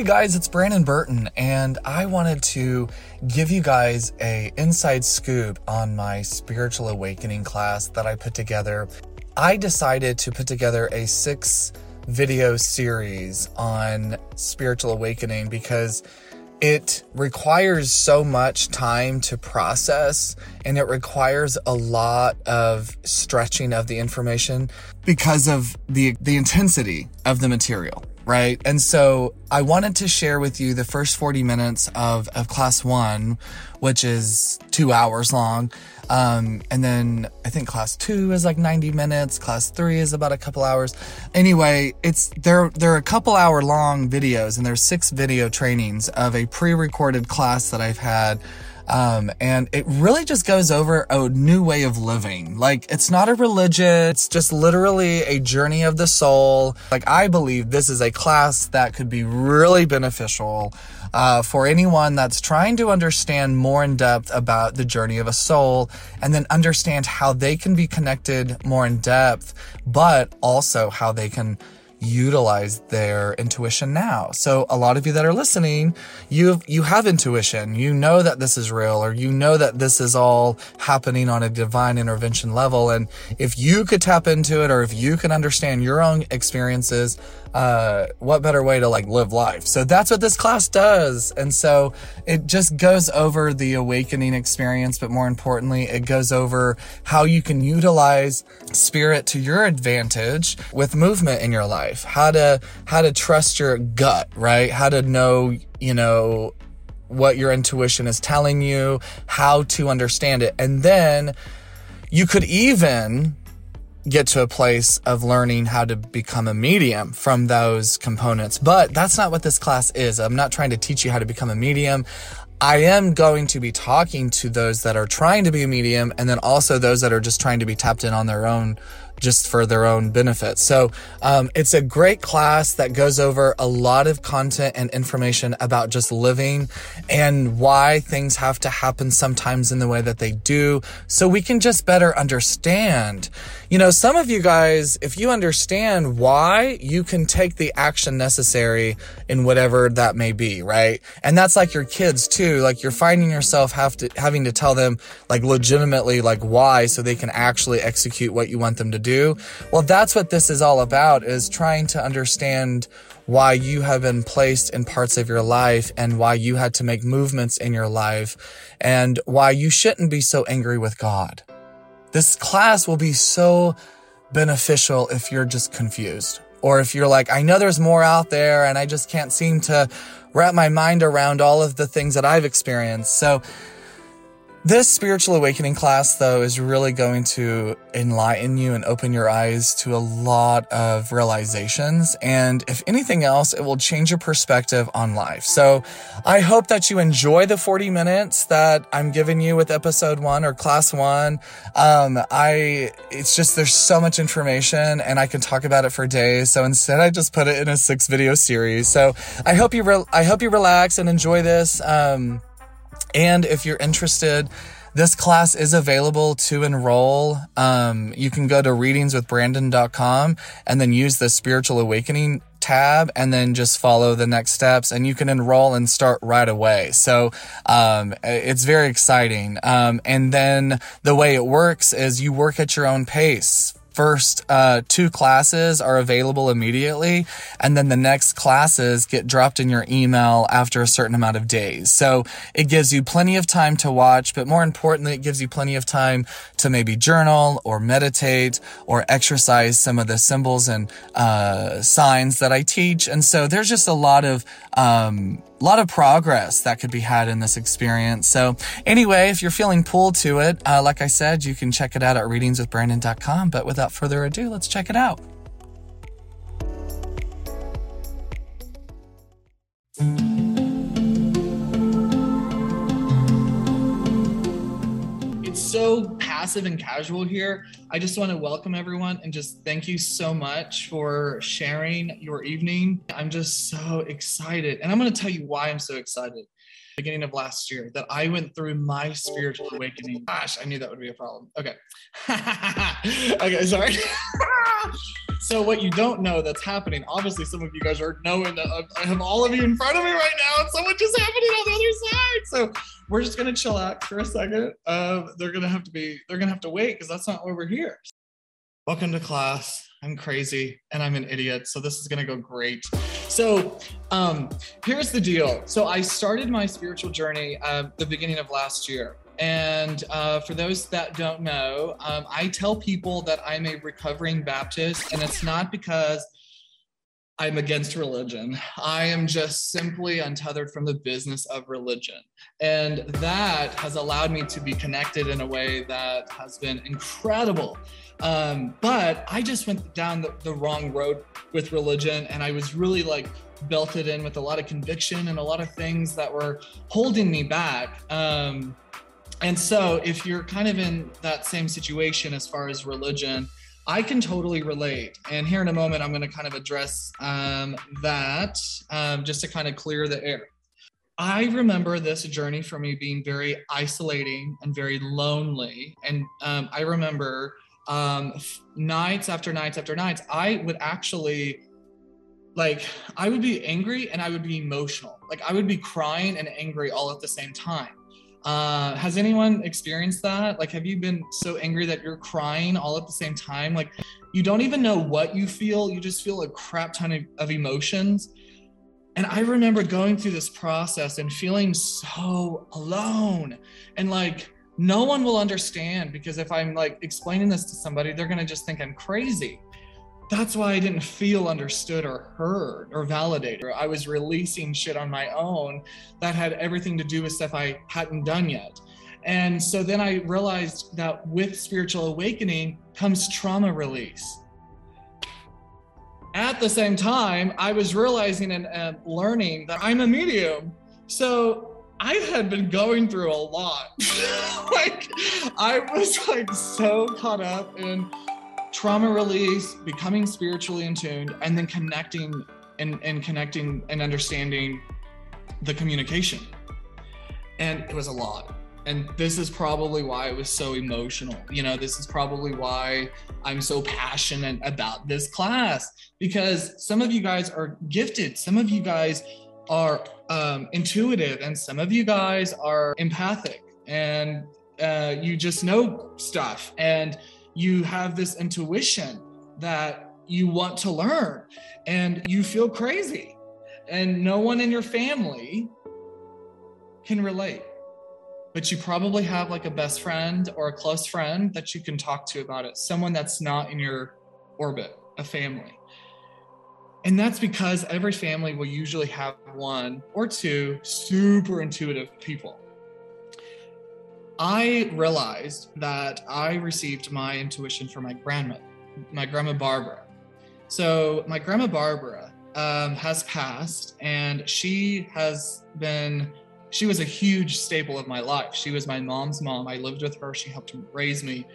Hey guys, it's Brandon Burton, and I wanted to give you guys a inside scoop on my spiritual awakening class that I put together. I decided to put together a six video series on spiritual awakening because it requires so much time to process and it requires a lot of stretching of the information because of the the intensity of the material right and so i wanted to share with you the first 40 minutes of of class 1 which is 2 hours long um, and then I think class two is like 90 minutes. Class three is about a couple hours. Anyway, it's they're they're a couple hour long videos, and there's six video trainings of a pre-recorded class that I've had. Um, and it really just goes over a new way of living. Like, it's not a religion. It's just literally a journey of the soul. Like, I believe this is a class that could be really beneficial uh, for anyone that's trying to understand more in depth about the journey of a soul and then understand how they can be connected more in depth, but also how they can utilize their intuition now. So a lot of you that are listening, you you have intuition. You know that this is real or you know that this is all happening on a divine intervention level and if you could tap into it or if you can understand your own experiences, uh, what better way to like live life? So that's what this class does. And so it just goes over the awakening experience, but more importantly, it goes over how you can utilize spirit to your advantage with movement in your life. How to, how to trust your gut, right? How to know, you know, what your intuition is telling you, how to understand it. And then you could even get to a place of learning how to become a medium from those components. But that's not what this class is. I'm not trying to teach you how to become a medium. I am going to be talking to those that are trying to be a medium and then also those that are just trying to be tapped in on their own just for their own benefit. So um, it's a great class that goes over a lot of content and information about just living and why things have to happen sometimes in the way that they do so we can just better understand. You know, some of you guys, if you understand why, you can take the action necessary in whatever that may be, right? And that's like your kids too. Like you're finding yourself have to having to tell them like legitimately like why so they can actually execute what you want them to do do. Well, that's what this is all about is trying to understand why you have been placed in parts of your life and why you had to make movements in your life and why you shouldn't be so angry with God. This class will be so beneficial if you're just confused or if you're like, I know there's more out there and I just can't seem to wrap my mind around all of the things that I've experienced. So this spiritual awakening class, though, is really going to enlighten you and open your eyes to a lot of realizations. And if anything else, it will change your perspective on life. So I hope that you enjoy the 40 minutes that I'm giving you with episode one or class one. Um, I, it's just, there's so much information and I can talk about it for days. So instead, I just put it in a six video series. So I hope you, re- I hope you relax and enjoy this. Um, and if you're interested, this class is available to enroll. Um, you can go to readingswithbrandon.com and then use the spiritual awakening tab and then just follow the next steps and you can enroll and start right away. So, um, it's very exciting. Um, and then the way it works is you work at your own pace first uh, two classes are available immediately, and then the next classes get dropped in your email after a certain amount of days. So it gives you plenty of time to watch, but more importantly, it gives you plenty of time to maybe journal or meditate or exercise some of the symbols and uh, signs that I teach. And so there's just a lot of um, a lot of progress that could be had in this experience. So anyway, if you're feeling pulled to it, uh, like I said, you can check it out at readingswithbrandon.com. But without further ado, let's check it out. Passive and casual here. I just want to welcome everyone and just thank you so much for sharing your evening. I'm just so excited. And I'm going to tell you why I'm so excited. beginning of last year that I went through my spiritual awakening. Gosh, I knew that would be a problem. Okay. okay, sorry. so what you don't know that's happening, obviously some of you guys are knowing that I have all of you in front of me right now and so much is happening on the other side. So we're just gonna chill out for a second. Uh, they're gonna have to be, they're gonna have to wait because that's not why we're here. Welcome to class. I'm crazy and I'm an idiot. So this is going to go great. So um, here's the deal. So I started my spiritual journey uh, the beginning of last year. And uh, for those that don't know, um, I tell people that I'm a recovering Baptist, and it's not because I'm against religion. I am just simply untethered from the business of religion. And that has allowed me to be connected in a way that has been incredible. Um, but I just went down the, the wrong road with religion and I was really like belted in with a lot of conviction and a lot of things that were holding me back. Um, and so if you're kind of in that same situation as far as religion, I can totally relate. And here in a moment, I'm going to kind of address um, that um, just to kind of clear the air. I remember this journey for me being very isolating and very lonely. And um, I remember um, nights after nights after nights, I would actually like I would be angry and I would be emotional. Like I would be crying and angry all at the same time. Uh, has anyone experienced that? Like, have you been so angry that you're crying all at the same time? Like, you don't even know what you feel. You just feel a crap ton of, of emotions. And I remember going through this process and feeling so alone and like, no one will understand because if I'm like explaining this to somebody, they're going to just think I'm crazy. That's why I didn't feel understood or heard or validated. I was releasing shit on my own that had everything to do with stuff I hadn't done yet. And so then I realized that with spiritual awakening comes trauma release. At the same time, I was realizing and, and learning that I'm a medium. So I had been going through a lot. like I was like so caught up in trauma release, becoming spiritually in and then connecting and, and connecting and understanding the communication. And it was a lot. And this is probably why it was so emotional. You know, this is probably why I'm so passionate about this class because some of you guys are gifted. Some of you guys are um, intuitive and some of you guys are empathic and uh, you just know stuff and you have this intuition that you want to learn and you feel crazy. And no one in your family can relate. But you probably have like a best friend or a close friend that you can talk to about it someone that's not in your orbit a family. And that's because every family will usually have one or two super intuitive people. I realized that I received my intuition from my grandmother, my grandma Barbara. So, my grandma Barbara um, has passed, and she has been, she was a huge staple of my life. She was my mom's mom. I lived with her, she helped raise me.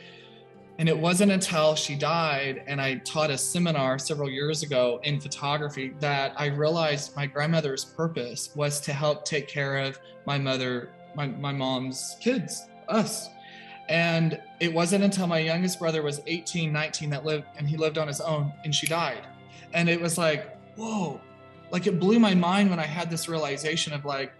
And it wasn't until she died and I taught a seminar several years ago in photography that I realized my grandmother's purpose was to help take care of my mother, my, my mom's kids, us. And it wasn't until my youngest brother was 18, 19 that lived and he lived on his own and she died. And it was like, whoa, like it blew my mind when I had this realization of like,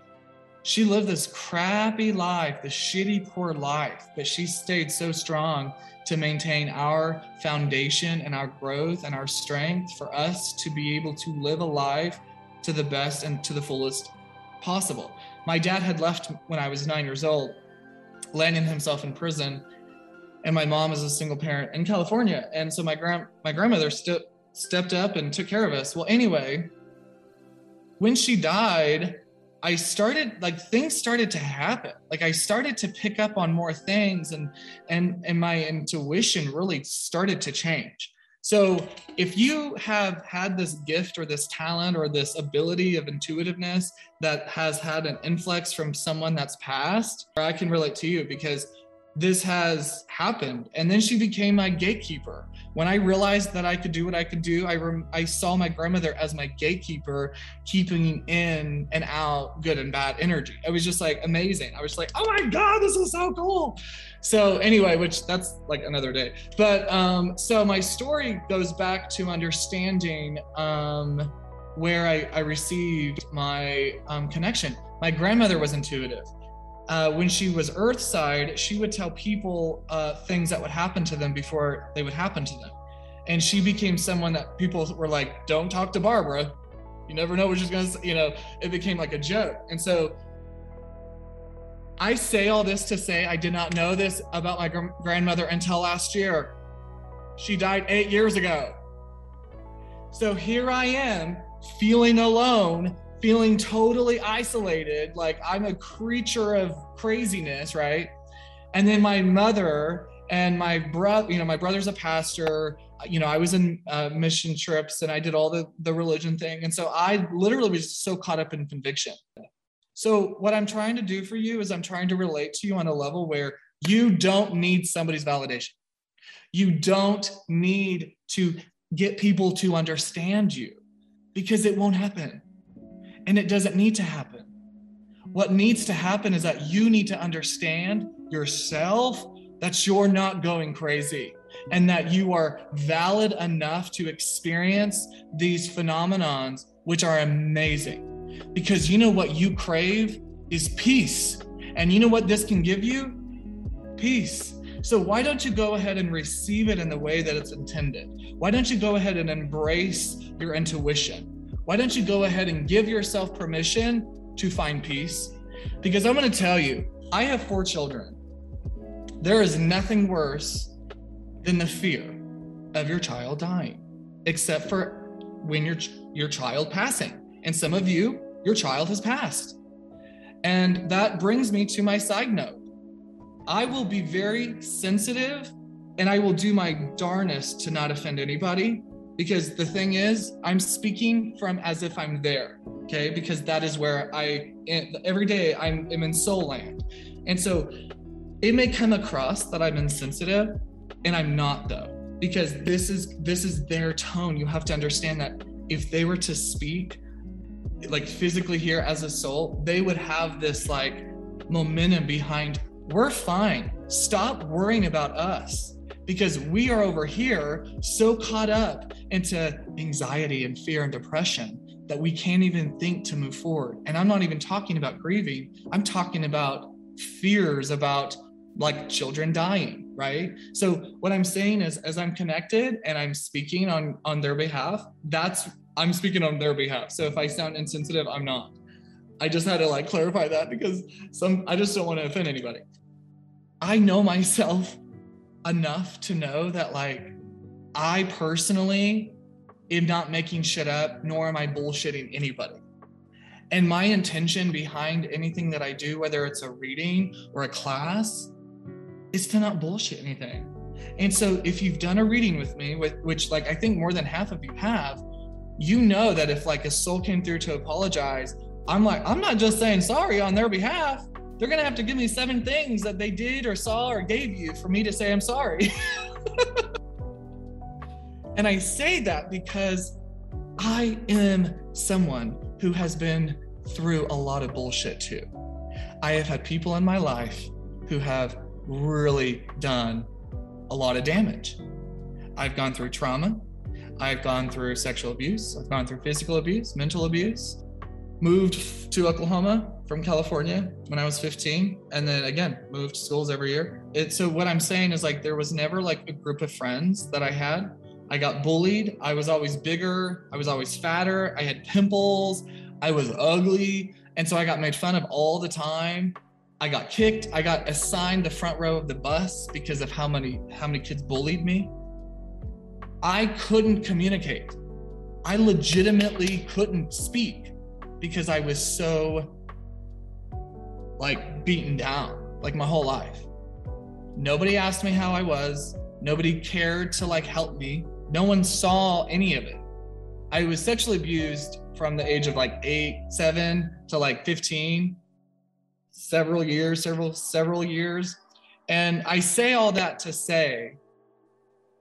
she lived this crappy life, this shitty, poor life, but she stayed so strong to maintain our foundation and our growth and our strength for us to be able to live a life to the best and to the fullest possible. My dad had left when I was nine years old, landing himself in prison, and my mom is a single parent in California. And so my grand my grandmother st- stepped up and took care of us. Well, anyway, when she died, I started like things started to happen. Like I started to pick up on more things and and and my intuition really started to change. So if you have had this gift or this talent or this ability of intuitiveness that has had an influx from someone that's passed, I can relate to you because this has happened. And then she became my gatekeeper. When I realized that I could do what I could do, I, rem- I saw my grandmother as my gatekeeper, keeping in and out good and bad energy. It was just like amazing. I was like, oh my God, this is so cool. So, anyway, which that's like another day. But um, so my story goes back to understanding um, where I, I received my um, connection. My grandmother was intuitive uh, when she was Earthside, she would tell people uh, things that would happen to them before they would happen to them. And she became someone that people were like, don't talk to Barbara. You never know what she's going to say. You know, it became like a joke. And so I say all this to say I did not know this about my gr- grandmother until last year. She died eight years ago. So here I am feeling alone feeling totally isolated, like I'm a creature of craziness, right? And then my mother and my brother, you know, my brother's a pastor. You know, I was in uh, mission trips and I did all the the religion thing, and so I literally was so caught up in conviction. So what I'm trying to do for you is I'm trying to relate to you on a level where you don't need somebody's validation. You don't need to get people to understand you because it won't happen. And it doesn't need to happen. What needs to happen is that you need to understand yourself that you're not going crazy and that you are valid enough to experience these phenomenons, which are amazing. Because you know what you crave is peace. And you know what this can give you? Peace. So, why don't you go ahead and receive it in the way that it's intended? Why don't you go ahead and embrace your intuition? Why don't you go ahead and give yourself permission to find peace? Because I'm going to tell you, I have four children. There is nothing worse than the fear of your child dying, except for when your your child passing. And some of you, your child has passed. And that brings me to my side note. I will be very sensitive and I will do my darnest to not offend anybody because the thing is i'm speaking from as if i'm there okay? Because that is where i every day i'm, I'm in soul land. And so it may come across that i'm insensitive and i'm not though because this is this is their tone. You have to understand that if they were to speak like physically here as a soul they would have this like momentum behind we're fine. Stop worrying about us because we are over here so caught up into anxiety and fear and depression that we can't even think to move forward. And I'm not even talking about grieving, I'm talking about fears about like children dying right? So what i'm saying is as i'm connected and i'm speaking on on their behalf that's i'm speaking on their behalf. So if i sound insensitive i'm not. I just had to like clarify that because some i just don't want to offend anybody. I know myself enough to know that like I personally am not making shit up, nor am I bullshitting anybody. And my intention behind anything that I do, whether it's a reading or a class, is to not bullshit anything. And so if you've done a reading with me, with which like I think more than half of you have, you know that if like a soul came through to apologize, I'm like, I'm not just saying sorry on their behalf they're going to have to give me seven things that they did or saw or gave you for me to say I'm sorry. and I say that because I am someone who has been through a lot of bullshit too. I have had people in my life who have really done a lot of damage. I've gone through trauma. I've gone through sexual abuse. I've gone through physical abuse, mental abuse. Moved to Oklahoma from California when I was 15, and then again moved schools every year. It, so what I'm saying is like there was never like a group of friends that I had. I got bullied. I was always bigger. I was always fatter. I had pimples. I was ugly, and so I got made fun of all the time. I got kicked. I got assigned the front row of the bus because of how many how many kids bullied me. I couldn't communicate. I legitimately couldn't speak because I was so like beaten down like my whole life. Nobody asked me how I was. Nobody cared to like help me. No one saw any of it. I was sexually abused from the age of like eight, seven to like 15, several years, several, several years. And I say all that to say,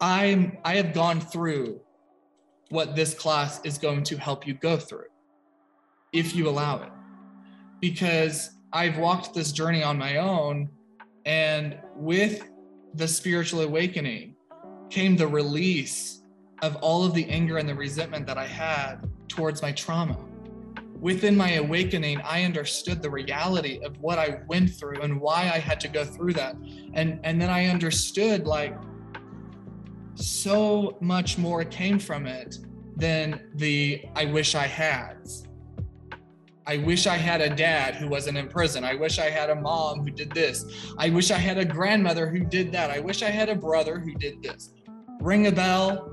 I'm I have gone through what this class is going to help you go through if you allow it. Because I've walked this journey on my own and with the spiritual awakening came the release of all of the anger and the resentment that I had towards my trauma. Within my awakening, I understood the reality of what I went through and why I had to go through that. And and then I understood like so much more came from it than the I wish I had. I wish I had a dad who wasn't in prison. I wish I had a mom who did this. I wish I had a grandmother who did that. I wish I had a brother who did this. Ring a bell.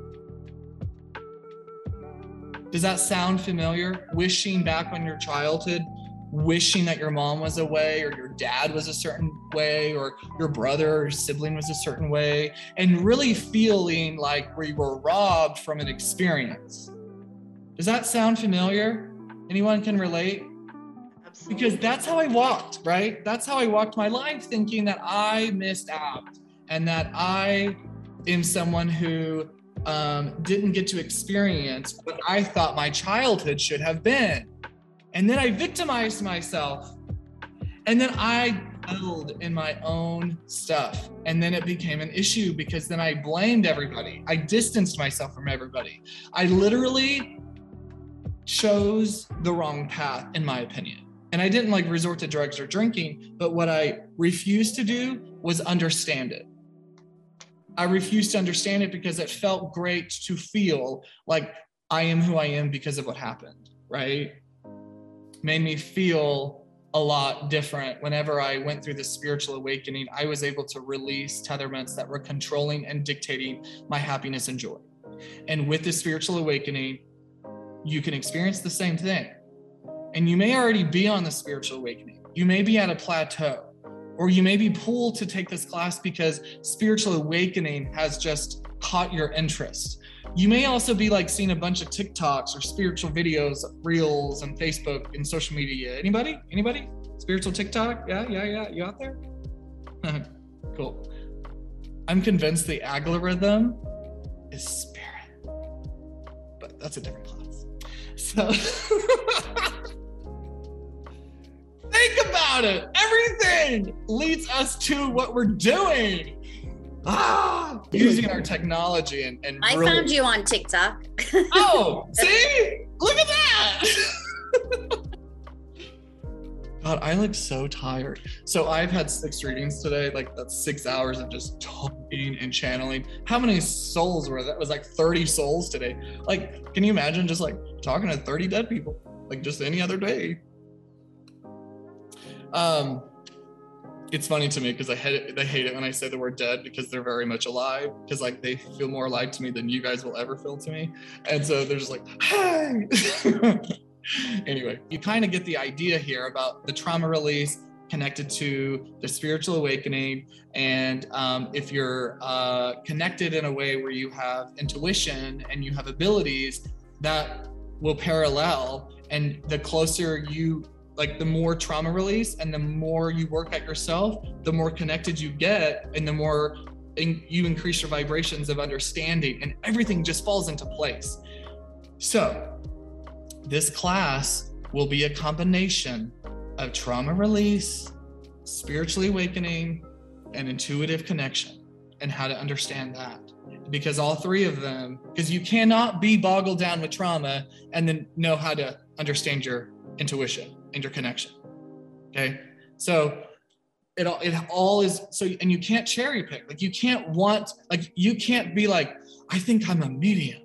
Does that sound familiar? Wishing back on your childhood, wishing that your mom was away or your dad was a certain way or your brother or sibling was a certain way, and really feeling like we were robbed from an experience. Does that sound familiar? Anyone can relate? Absolutely. Because that's how I walked, right? That's how I walked my life, thinking that I missed out and that I am someone who um, didn't get to experience what I thought my childhood should have been. And then I victimized myself. And then I held in my own stuff. And then it became an issue because then I blamed everybody. I distanced myself from everybody. I literally chose the wrong path, in my opinion. And I didn't like resort to drugs or drinking, but what I refused to do was understand it. I refused to understand it because it felt great to feel like I am who I am because of what happened, right? Made me feel a lot different. Whenever I went through the spiritual awakening, I was able to release tetherments that were controlling and dictating my happiness and joy. And with the spiritual awakening, you can experience the same thing. And you may already be on the spiritual awakening. You may be at a plateau, or you may be pulled to take this class because spiritual awakening has just caught your interest. You may also be like seeing a bunch of TikToks or spiritual videos, reels, and Facebook and social media. Anybody? Anybody? Spiritual TikTok? Yeah, yeah, yeah. You out there? cool. I'm convinced the algorithm is spirit, but that's a different class. So think about it. Everything leads us to what we're doing. Ah, using our technology and, and I found you on TikTok. Oh, see? Look at that. God, I look so tired. So I've had six readings today. Like that's six hours of just talking and channeling. How many souls were that? Was like 30 souls today. Like, can you imagine just like talking to 30 dead people? Like just any other day. Um it's funny to me because I hate it, they hate it when I say the word dead because they're very much alive because like they feel more alive to me than you guys will ever feel to me, and so they're just like, "Hi." anyway, you kind of get the idea here about the trauma release connected to the spiritual awakening, and um, if you're uh, connected in a way where you have intuition and you have abilities that will parallel, and the closer you like the more trauma release and the more you work at yourself the more connected you get and the more in, you increase your vibrations of understanding and everything just falls into place. So this class will be a combination of trauma release spiritually awakening and intuitive connection and how to understand that because all three of them because you cannot be boggled down with trauma and then know how to understand your intuition and your connection. Okay. So it all it all is so and you can't cherry pick. Like you can't want like you can't be like, I think I'm a medium,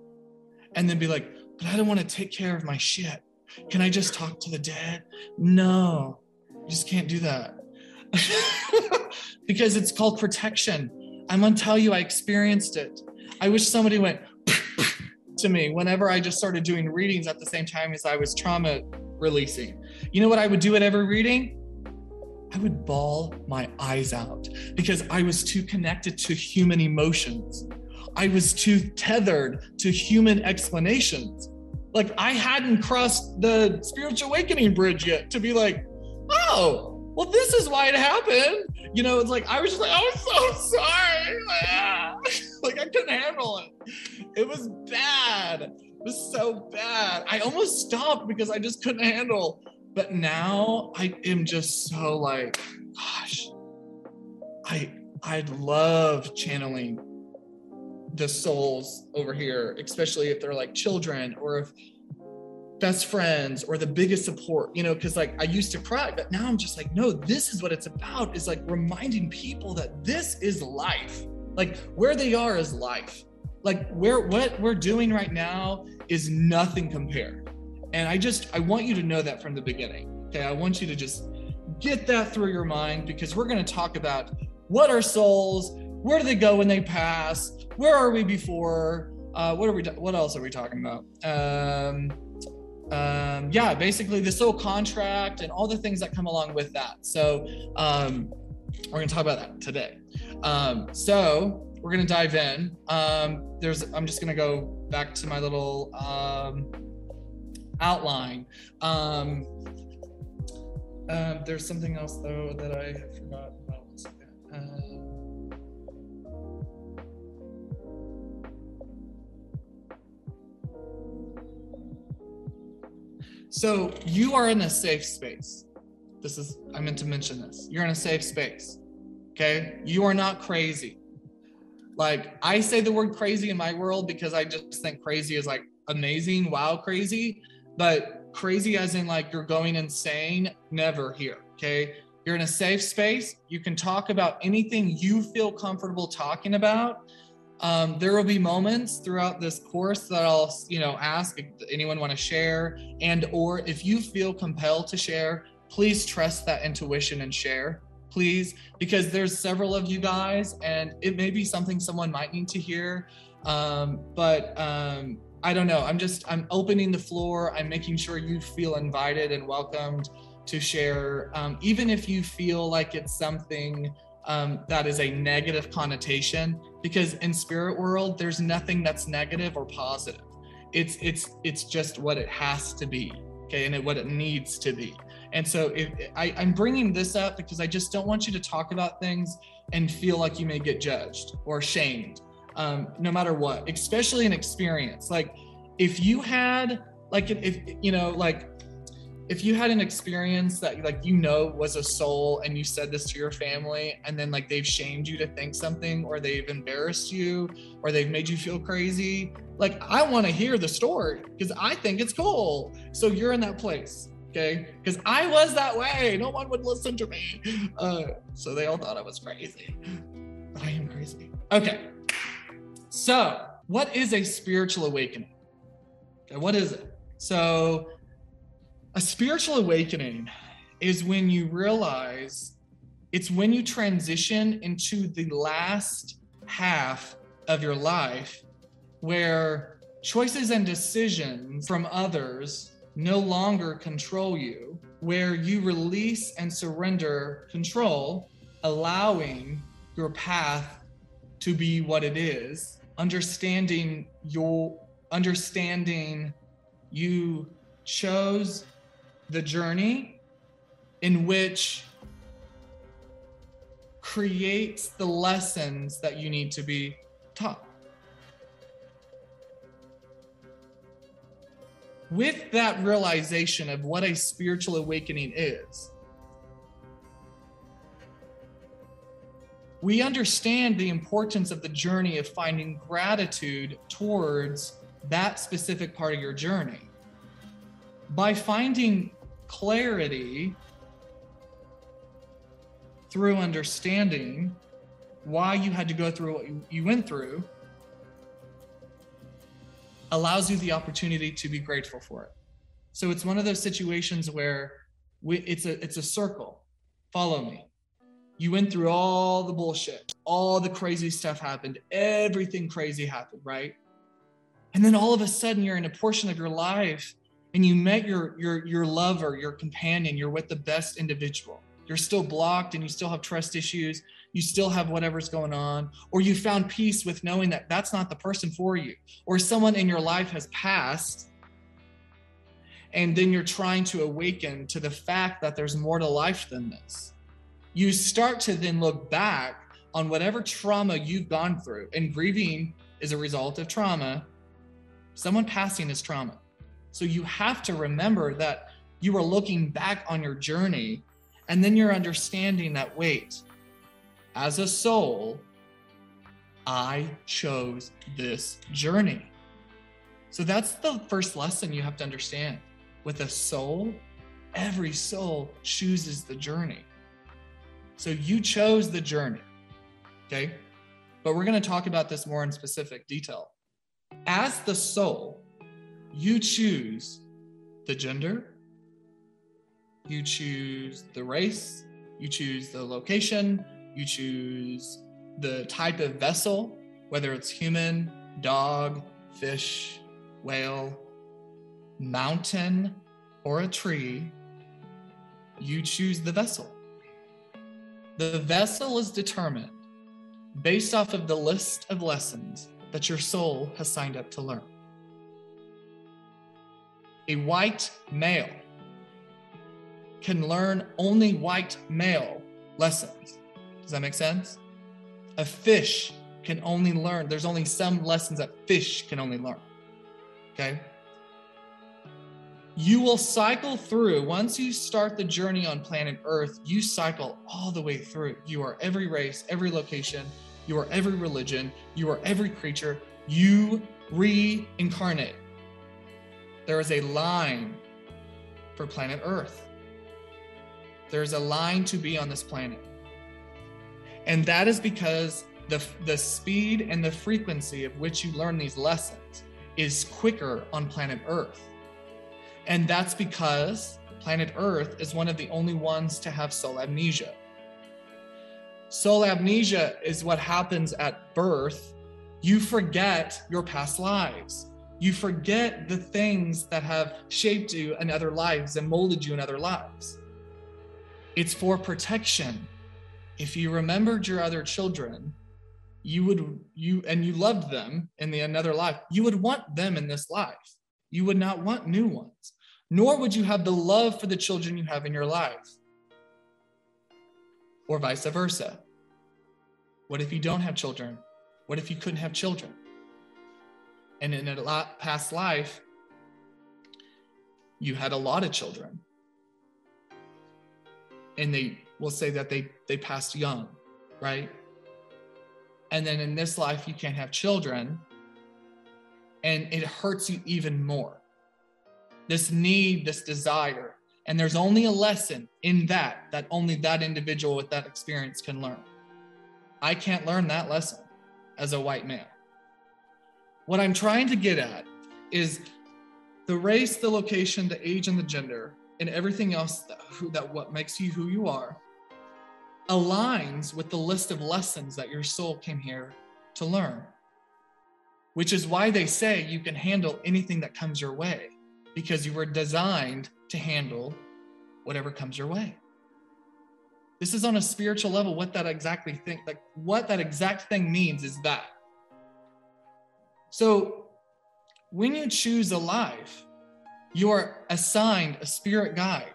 and then be like, but I don't want to take care of my shit. Can I just talk to the dead? No, you just can't do that. because it's called protection. I'm gonna tell you, I experienced it. I wish somebody went to me whenever I just started doing readings at the same time as I was trauma releasing. You know what I would do at every reading? I would bawl my eyes out because I was too connected to human emotions. I was too tethered to human explanations. Like I hadn't crossed the spiritual awakening bridge yet to be like, oh, well, this is why it happened. You know, it's like I was just like, I'm so sorry. like I couldn't handle it. It was bad. It was so bad. I almost stopped because I just couldn't handle. But now I am just so like, gosh, I I love channeling the souls over here, especially if they're like children or if best friends or the biggest support, you know, because like I used to cry, but now I'm just like, no, this is what it's about is like reminding people that this is life. Like where they are is life. Like where what we're doing right now is nothing compared. And I just I want you to know that from the beginning. Okay. I want you to just get that through your mind because we're going to talk about what are souls, where do they go when they pass, where are we before, uh, what are we what else are we talking about? Um um, yeah, basically the soul contract and all the things that come along with that. So um, we're going to talk about that today. Um, so we're going to dive in. Um, there's, I'm just going to go back to my little um, outline. Um, um, there's something else though that I forgot So you are in a safe space. This is, I meant to mention this. You're in a safe space. Okay. You are not crazy. Like I say the word crazy in my world because I just think crazy is like amazing, wow, crazy. But crazy as in like you're going insane, never here. Okay. You're in a safe space. You can talk about anything you feel comfortable talking about. Um, there will be moments throughout this course that I'll, you know, ask if anyone want to share, and or if you feel compelled to share, please trust that intuition and share, please, because there's several of you guys, and it may be something someone might need to hear. Um, but um, I don't know. I'm just I'm opening the floor. I'm making sure you feel invited and welcomed to share, um, even if you feel like it's something um, that is a negative connotation because in spirit world there's nothing that's negative or positive. It's it's it's just what it has to be okay and it, what it needs to be. And so I, i'm bringing this up because i just don't want you to talk about things and feel like you may get judged or shamed um, no matter what especially an experience. Like if you had like if you know like if you had an experience that like you know was a soul and you said this to your family and then like they've shamed you to think something or they've embarrassed you or they've made you feel crazy like i want to hear the story because i think it's cool. So you're in that place okay? Because i was that way. No one would listen to me. Uh, so they all thought i was crazy but i am crazy. Okay. So what is a spiritual awakening? Okay what is it? So a spiritual awakening is when you realize it's when you transition into the last half of your life where choices and decisions from others no longer control you, where you release and surrender control, allowing your path to be what it is, understanding your understanding you chose the journey in which creates the lessons that you need to be taught. With that realization of what a spiritual awakening is, we understand the importance of the journey of finding gratitude towards that specific part of your journey. By finding clarity through understanding why you had to go through what you, went through allows you the opportunity to be grateful for it. So it's one of those situations where we, it's a it's a circle. Follow me. You went through all the bullshit, all the crazy stuff happened, everything crazy happened, right? And then all of a sudden you're in a portion of your life and you met your your your lover, your companion, you're with the best individual. You're still blocked and you still have trust issues, you still have whatever's going on, or you found peace with knowing that that's not the person for you, or someone in your life has passed and then you're trying to awaken to the fact that there's more to life than this. You start to then look back on whatever trauma you've gone through, and grieving is a result of trauma. Someone passing is trauma. So you have to remember that you are looking back on your journey, and then you're understanding that wait, as a soul, I chose this journey. So that's the first lesson you have to understand with a soul, every soul chooses the journey. So you chose the journey. Okay. But we're going to talk about this more in specific detail. As the soul, you choose the gender, you choose the race, you choose the location, you choose the type of vessel, whether it's human, dog, fish, whale, mountain, or a tree, you choose the vessel. The vessel is determined based off of the list of lessons that your soul has signed up to learn. A white male can learn only white male lessons. Does that make sense? A fish can only learn, there's only some lessons that fish can only learn. Okay? You will cycle through, once you start the journey on planet Earth, you cycle all the way through. You are every race, every location, you are every religion, you are every creature. You reincarnate. There is a line for planet Earth. There's a line to be on this planet. And that is because the, the speed and the frequency of which you learn these lessons is quicker on planet Earth. And that's because planet Earth is one of the only ones to have soul amnesia. Soul amnesia is what happens at birth. You forget your past lives. You forget the things that have shaped you in other lives and molded you in other lives. It's for protection. If you remembered your other children, you would you and you loved them in the another life, you would want them in this life. You would not want new ones, nor would you have the love for the children you have in your life or vice versa? What if you don't have children? What if you couldn't have children? And in a lot, past life, you had a lot of children. And they will say that they, they passed young, right? And then in this life, you can't have children. And it hurts you even more. This need, this desire. And there's only a lesson in that that only that individual with that experience can learn. I can't learn that lesson as a white man. What I'm trying to get at is the race, the location, the age, and the gender, and everything else that, who, that what makes you who you are aligns with the list of lessons that your soul came here to learn. Which is why they say you can handle anything that comes your way because you were designed to handle whatever comes your way. This is on a spiritual level. What that exactly think, like what that exact thing means is that. So when you choose a life, you are assigned a spirit guide.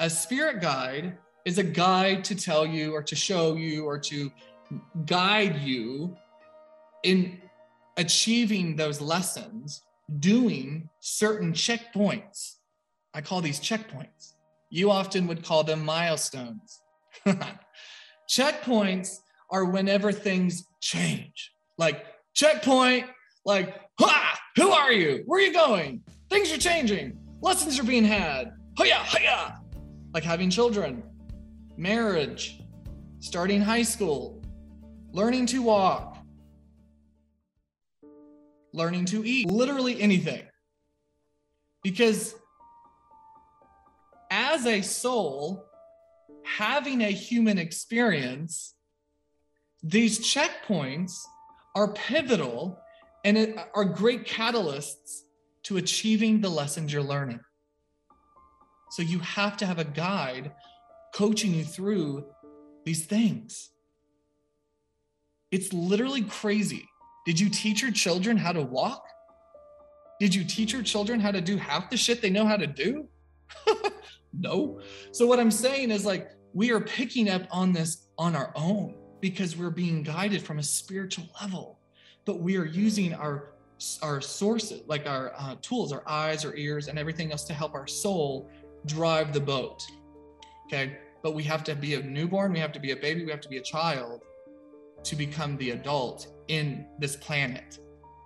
A spirit guide is a guide to tell you or to show you or to guide you in achieving those lessons, doing certain checkpoints. I call these checkpoints. You often would call them milestones. Checkpoints are whenever things change. Like checkpoint, like, ha, who are you? Where are you going? Things are changing. Lessons are being had. Hiya, hiya. Like having children, marriage, starting high school, learning to walk, learning to eat, literally anything. Because as a soul, having a human experience, these checkpoints are pivotal and are great catalysts to achieving the lessons you're learning. So you have to have a guide coaching you through these things. It's literally crazy. Did you teach your children how to walk? Did you teach your children how to do half the shit they know how to do? no. So what I'm saying is like we are picking up on this on our own because we're being guided from a spiritual level, but we are using our our sources like our uh, tools, our eyes, our ears, and everything else to help our soul drive the boat. Okay, but we have to be a newborn, we have to be a baby, we have to be a child to become the adult in this planet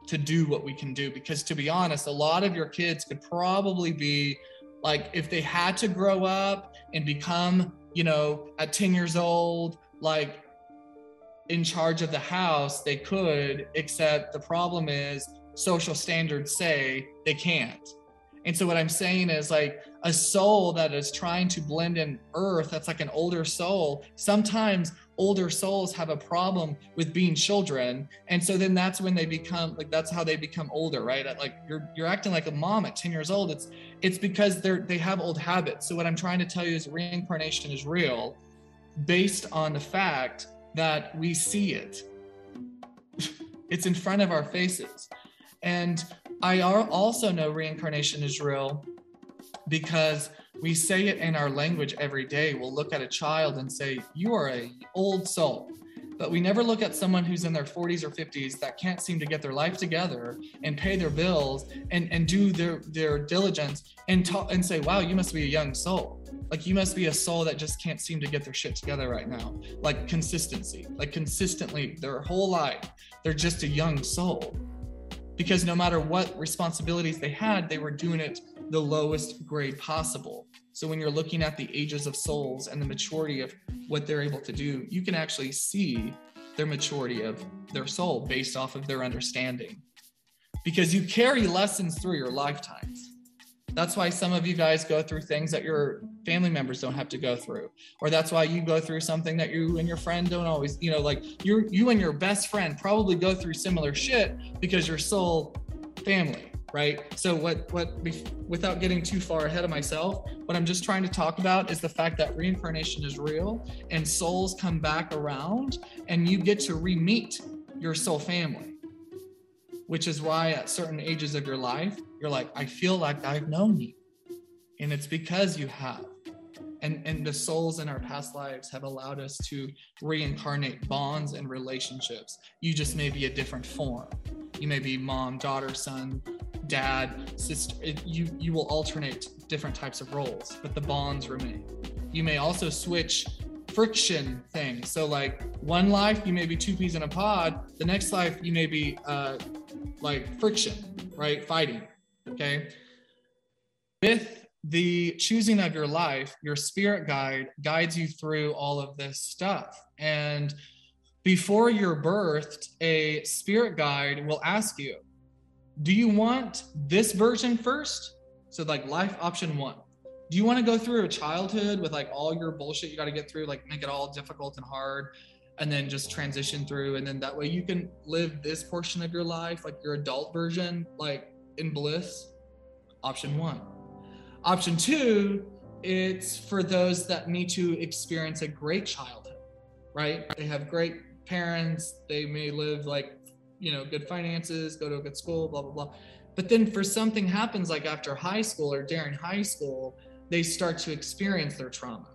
to do what we can do. Because to be honest, a lot of your kids could probably be like if they had to grow up and become you know at 10 years old like in charge of the house they could except the problem is social standards say they can't. And so what i'm saying is like a soul that is trying to blend in earth that's like an older soul sometimes older souls have a problem with being children. And so then that's when they become like that's how they become older right? Like you're you're acting like a mom at 10 years old. It's it's because they're they have old habits. So what i'm trying to tell you is reincarnation is real based on the fact that we see it it's in front of our faces and i also know reincarnation is real because we say it in our language every day. We'll look at a child and say, You are a old soul. But we never look at someone who's in their 40s or 50s that can't seem to get their life together and pay their bills and, and do their, their diligence and talk and say, Wow, you must be a young soul. Like you must be a soul that just can't seem to get their shit together right now. Like consistency, like consistently their whole life, they're just a young soul. Because no matter what responsibilities they had, they were doing it the lowest grade possible. So when you're looking at the ages of souls and the maturity of what they're able to do, you can actually see their maturity of their soul based off of their understanding. Because you carry lessons through your lifetimes. That's why some of you guys go through things that your family members don't have to go through. Or that's why you go through something that you and your friend don't always, you know, like you you and your best friend probably go through similar shit because your soul family right? So what what without getting too far ahead of myself, what I'm just trying to talk about is the fact that reincarnation is real and souls come back around and you get to re-meet your soul family. Which is why at certain ages of your life, you're like, I feel like I've known you. And it's because you have. And, and the souls in our past lives have allowed us to reincarnate bonds and relationships. You just may be a different form. You may be mom, daughter, son, dad, sister. It, you you will alternate different types of roles, but the bonds remain. You may also switch friction things. So like one life you may be two peas in a pod. The next life you may be uh, like friction, right? Fighting. Okay. With the choosing of your life, your spirit guide guides you through all of this stuff. And before you're birthed, a spirit guide will ask you, do you want this version first? So like life option one. Do you want to go through a childhood with like all your bullshit you got to get through, like make it all difficult and hard, and then just transition through, and then that way you can live this portion of your life, like your adult version, like in bliss? Option one. Option two, it's for those that need to experience a great childhood, right? They have great parents, they may live like you know good finances go to a good school blah blah blah. But then for something happens like after high school or during high school they start to experience their trauma.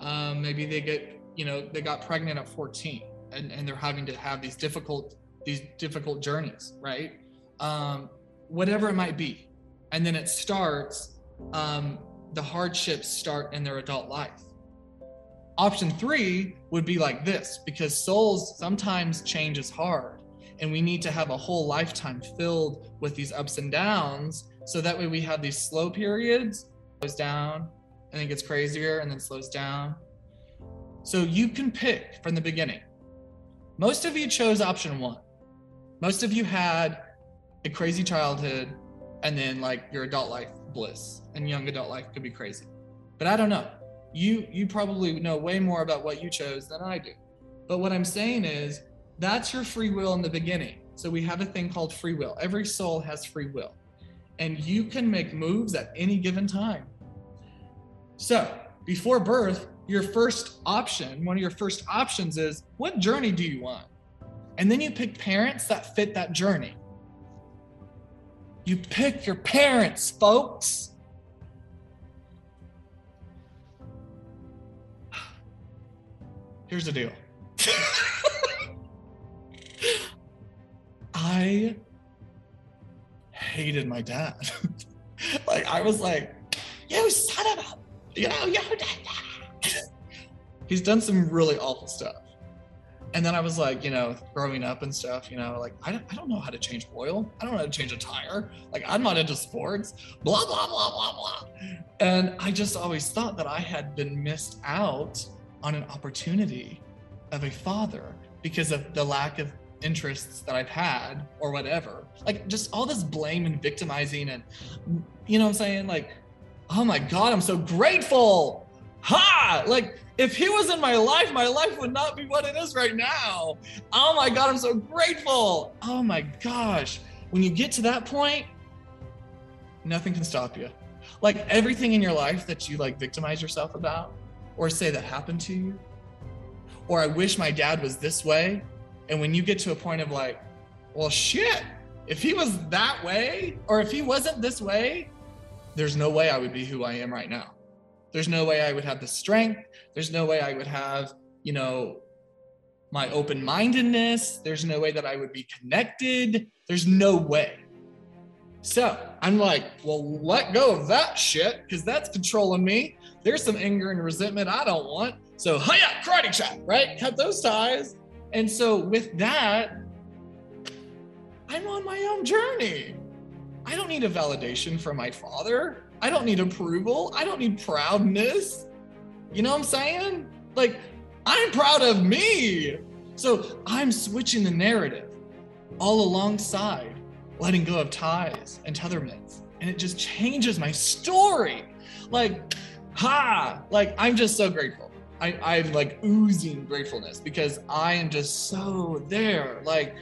Um, maybe they get you know they got pregnant at 14 and, and they're having to have these difficult these difficult journeys right? Um, whatever it might be. And then it starts um, the hardships start in their adult life. Option three would be like this because souls sometimes change is hard and we need to have a whole lifetime filled with these ups and downs so that way we have these slow periods goes down and then gets crazier and then slows down. So you can pick from the beginning. Most of you chose option one. Most of you had a crazy childhood and then like your adult life bliss and young adult life could be crazy. But i don't know. You you probably know way more about what you chose than i do. But what i'm saying is that's your free will in the beginning. So we have a thing called free will. Every soul has free will, and you can make moves at any given time. So before birth, your first option, one of your first options is what journey do you want? And then you pick parents that fit that journey. You pick your parents, folks. Here's the deal. I hated my dad. like I was like, you son of a, you know, you. He's done some really awful stuff. And then I was like, you know, growing up and stuff, you know, like I don't, I don't know how to change oil. I don't know how to change a tire. Like I'm not into sports. Blah blah blah blah blah. And I just always thought that I had been missed out on an opportunity of a father because of the lack of interests that I've had or whatever. Like just all this blame and victimizing and you know what I'm saying? Like, oh my God, I'm so grateful. Ha! Like if he was in my life, my life would not be what it is right now. Oh my God, I'm so grateful. Oh my gosh. When you get to that point, nothing can stop you. Like everything in your life that you like victimize yourself about or say that happened to you, or I wish my dad was this way. And when you get to a point of like, well, shit, if he was that way, or if he wasn't this way, there's no way I would be who I am right now. There's no way I would have the strength. There's no way I would have, you know, my open mindedness. There's no way that I would be connected. There's no way. So I'm like, well, let go of that shit because that's controlling me. There's some anger and resentment I don't want. So, hiya, karate chop, right? Cut those ties. And so, with that, I'm on my own journey. I don't need a validation from my father. I don't need approval. I don't need proudness. You know what I'm saying? Like, I'm proud of me. So, I'm switching the narrative all alongside letting go of ties and tetherments. And it just changes my story. Like, ha, like, I'm just so grateful. I, I'm like oozing gratefulness because I am just so there. Like,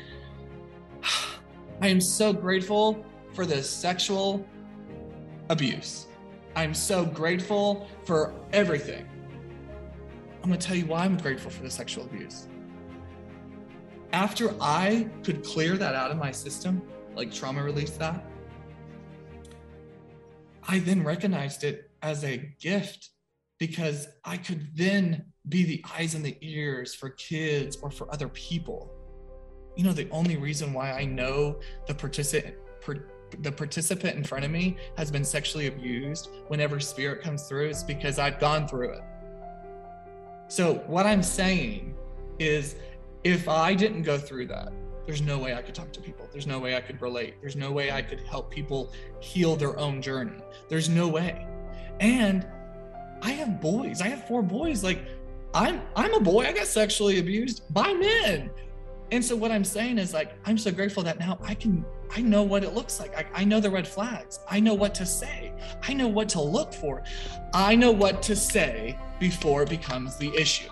I am so grateful for the sexual abuse. I'm so grateful for everything. I'm gonna tell you why I'm grateful for the sexual abuse. After I could clear that out of my system, like trauma release that, I then recognized it as a gift because I could then be the eyes and the ears for kids or for other people. You know, the only reason why I know the participant the participant in front of me has been sexually abused whenever spirit comes through is because I've gone through it. So what I'm saying is if I didn't go through that, there's no way I could talk to people. There's no way I could relate. There's no way I could help people heal their own journey. There's no way. And I have boys. I have four boys. Like I'm I'm a boy. I got sexually abused by men. And so what I'm saying is like I'm so grateful that now I can I know what it looks like. I, I know the red flags. I know what to say. I know what to look for. I know what to say before it becomes the issue.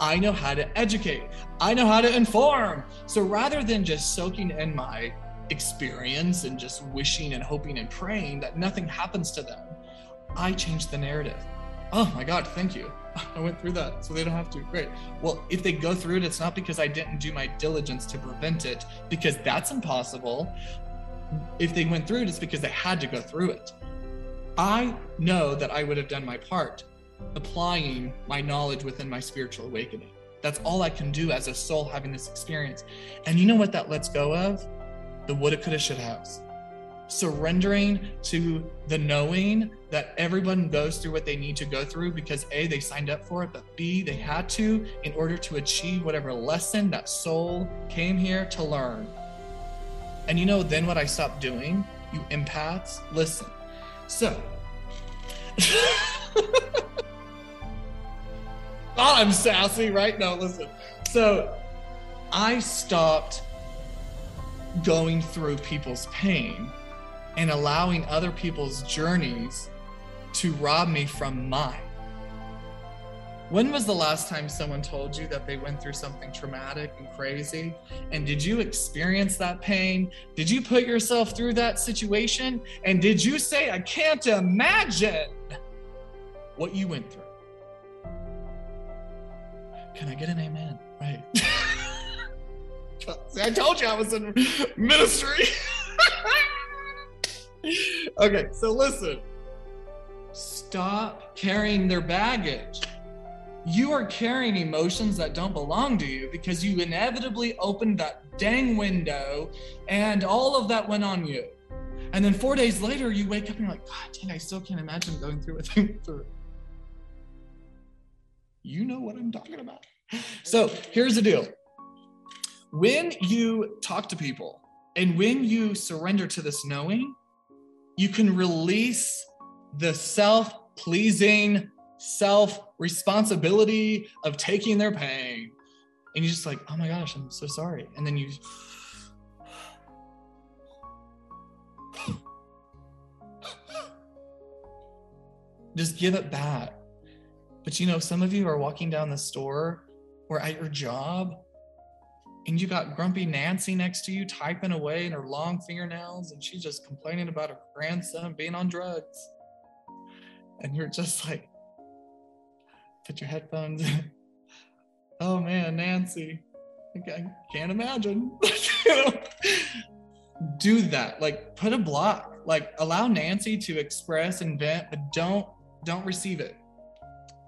I know how to educate. I know how to inform. So rather than just soaking in my experience and just wishing and hoping and praying that nothing happens to them, I change the narrative. Oh my God, thank you. I went through that, so they don't have to. Great. Well, if they go through it, it's not because I didn't do my diligence to prevent it, because that's impossible. If they went through it, it's because they had to go through it. I know that I would have done my part, applying my knowledge within my spiritual awakening. That's all I can do as a soul having this experience. And you know what that lets go of? The woulda, coulda, should haves surrendering to the knowing that everyone goes through what they need to go through because A, they signed up for it, but B, they had to in order to achieve whatever lesson that soul came here to learn. And you know, then what I stopped doing, you empaths, listen. So, oh, I'm sassy, right? No, listen. So, I stopped going through people's pain and allowing other people's journeys to rob me from mine. When was the last time someone told you that they went through something traumatic and crazy? And did you experience that pain? Did you put yourself through that situation? And did you say, I can't imagine what you went through? Can I get an amen? Right. I told you I was in ministry. okay, so listen. Stop carrying their baggage. You are carrying emotions that don't belong to you because you inevitably opened that dang window and all of that went on you. And then four days later, you wake up and you're like, God dang, I still can't imagine going through what they through. You know what I'm talking about. So here's the deal when you talk to people and when you surrender to this knowing, you can release the self pleasing, self responsibility of taking their pain. And you're just like, oh my gosh, I'm so sorry. And then you just give it back. But you know, some of you are walking down the store or at your job and you got grumpy Nancy next to you typing away in her long fingernails and she's just complaining about her grandson being on drugs. And you're just like, put your headphones oh man, Nancy, I can't imagine. Do that. Like put a block. Like allow Nancy to express and vent, but don't don't receive it.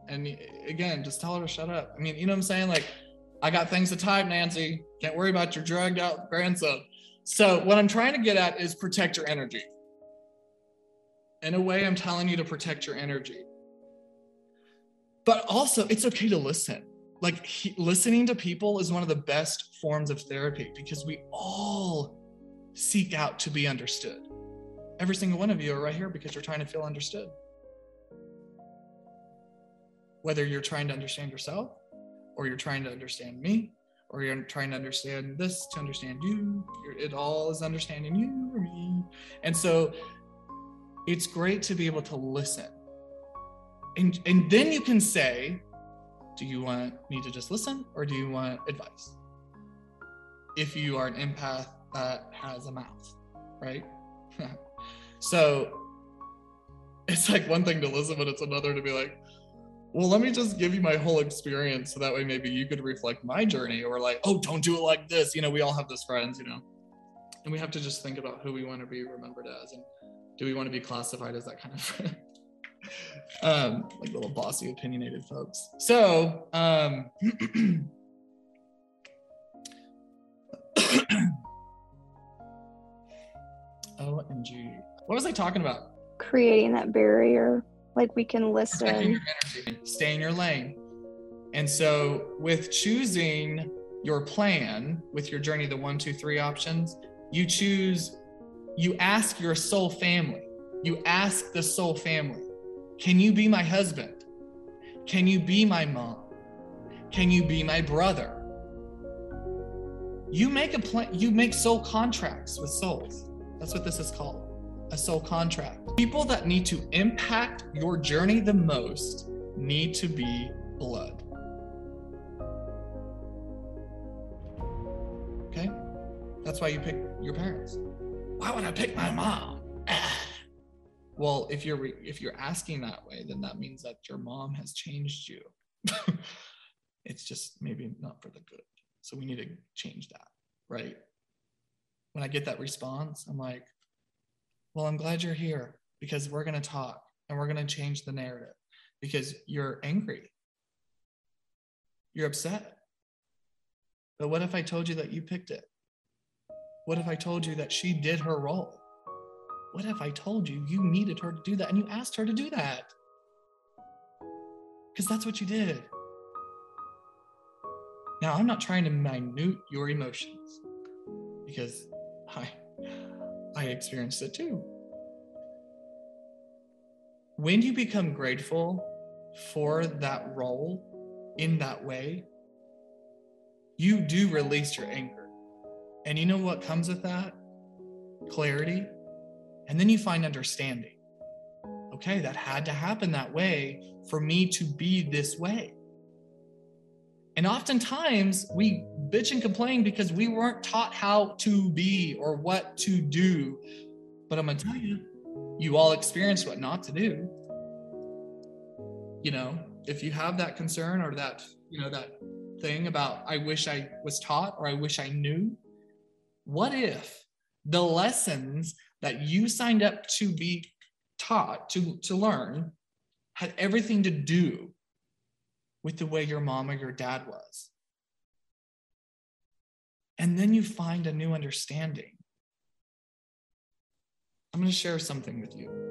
And again, just tell her to shut up. I mean, you know what I'm saying? Like, I got things to type, Nancy. Can't worry about your drugged out grandson. So, what I'm trying to get at is protect your energy. In a way, I'm telling you to protect your energy. But also, it's okay to listen. Like, he, listening to people is one of the best forms of therapy because we all seek out to be understood. Every single one of you are right here because you're trying to feel understood whether you're trying to understand yourself or you're trying to understand me or you're trying to understand this to understand you it all is understanding you or me. And so it's great to be able to listen. And and then you can say do you want me to just listen or do you want advice? If you are an empath that has a mouth right? So it's like one thing to listen but it's another to be like well, let me just give you my whole experience so that way maybe you could reflect my journey or like, oh, don't do it like this. You know, we all have those friends, you know, and we have to just think about who we want to be remembered as and do we want to be classified as that kind of friend? um, like little bossy, opinionated folks. So, um, OMG. What was I talking about? Creating that barrier like we can listen. stay in your lane. And so with choosing your plan with your journey the one two three options you choose you ask your soul family. You ask the soul family can you be my husband? Can you be my mom? Can you be my brother? You make a plan you make soul contracts with souls. That's what this is called a soul contract. People that need to impact your journey the most need to be blood. Okay? That's why you pick your parents. Why would I pick my mom? well, if you're if you're asking that way, then that means that your mom has changed you. it's just maybe not for the good. So we need to change that, right? When I get that response, I'm like, well, I'm glad you're here because we're going to talk and we're going to change the narrative because you're angry. You're upset. But what if I told you that you picked it? What if I told you that she did her role? What if I told you you needed her to do that and you asked her to do that? Because that's what you did. Now, I'm not trying to minute your emotions because I I experienced it too. When you become grateful for that role in that way, you do release your anger. And you know what comes with that? Clarity. And then you find understanding. Okay, that had to happen that way for me to be this way. And oftentimes we bitch and complain because we weren't taught how to be or what to do. But I'm going to tell you, you all experienced what not to do. You know, if you have that concern or that, you know, that thing about, I wish I was taught or I wish I knew, what if the lessons that you signed up to be taught to to learn had everything to do with the way your mom or your dad was. And then you find a new understanding. I'm going to share something with you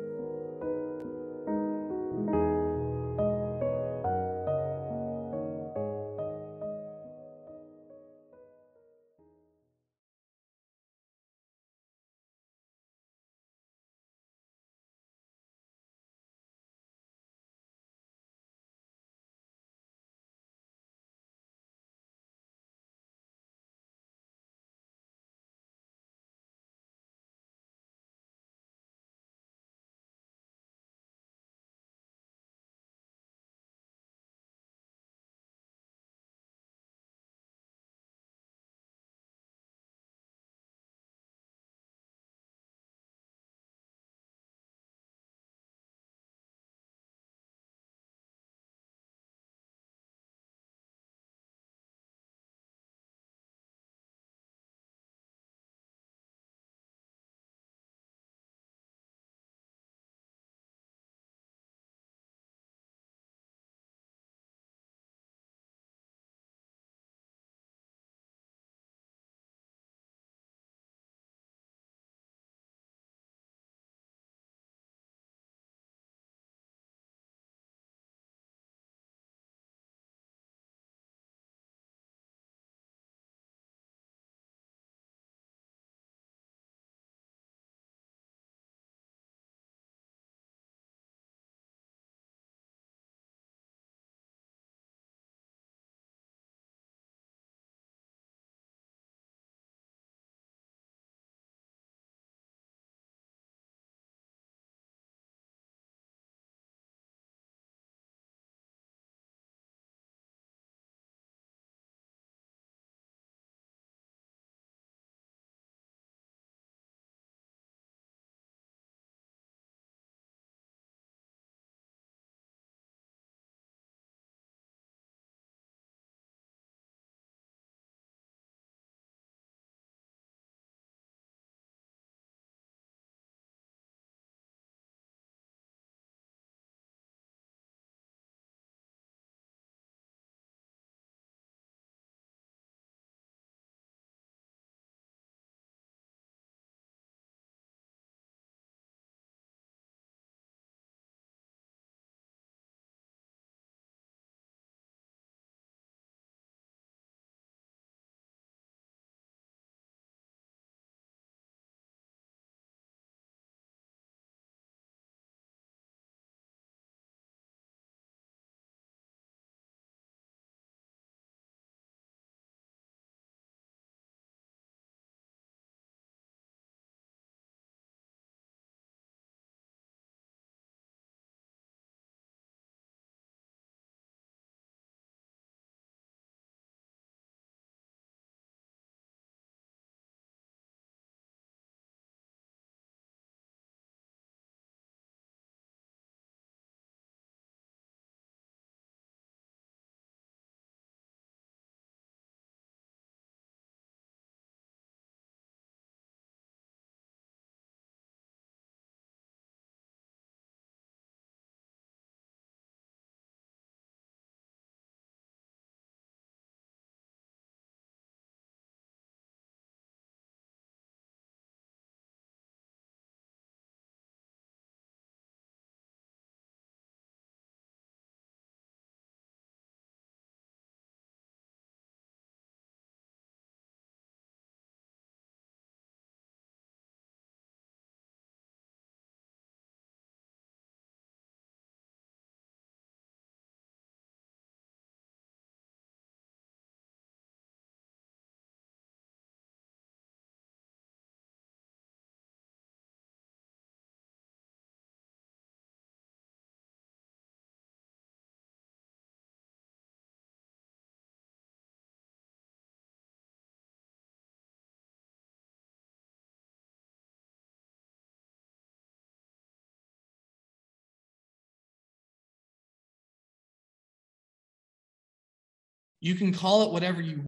You can call it whatever you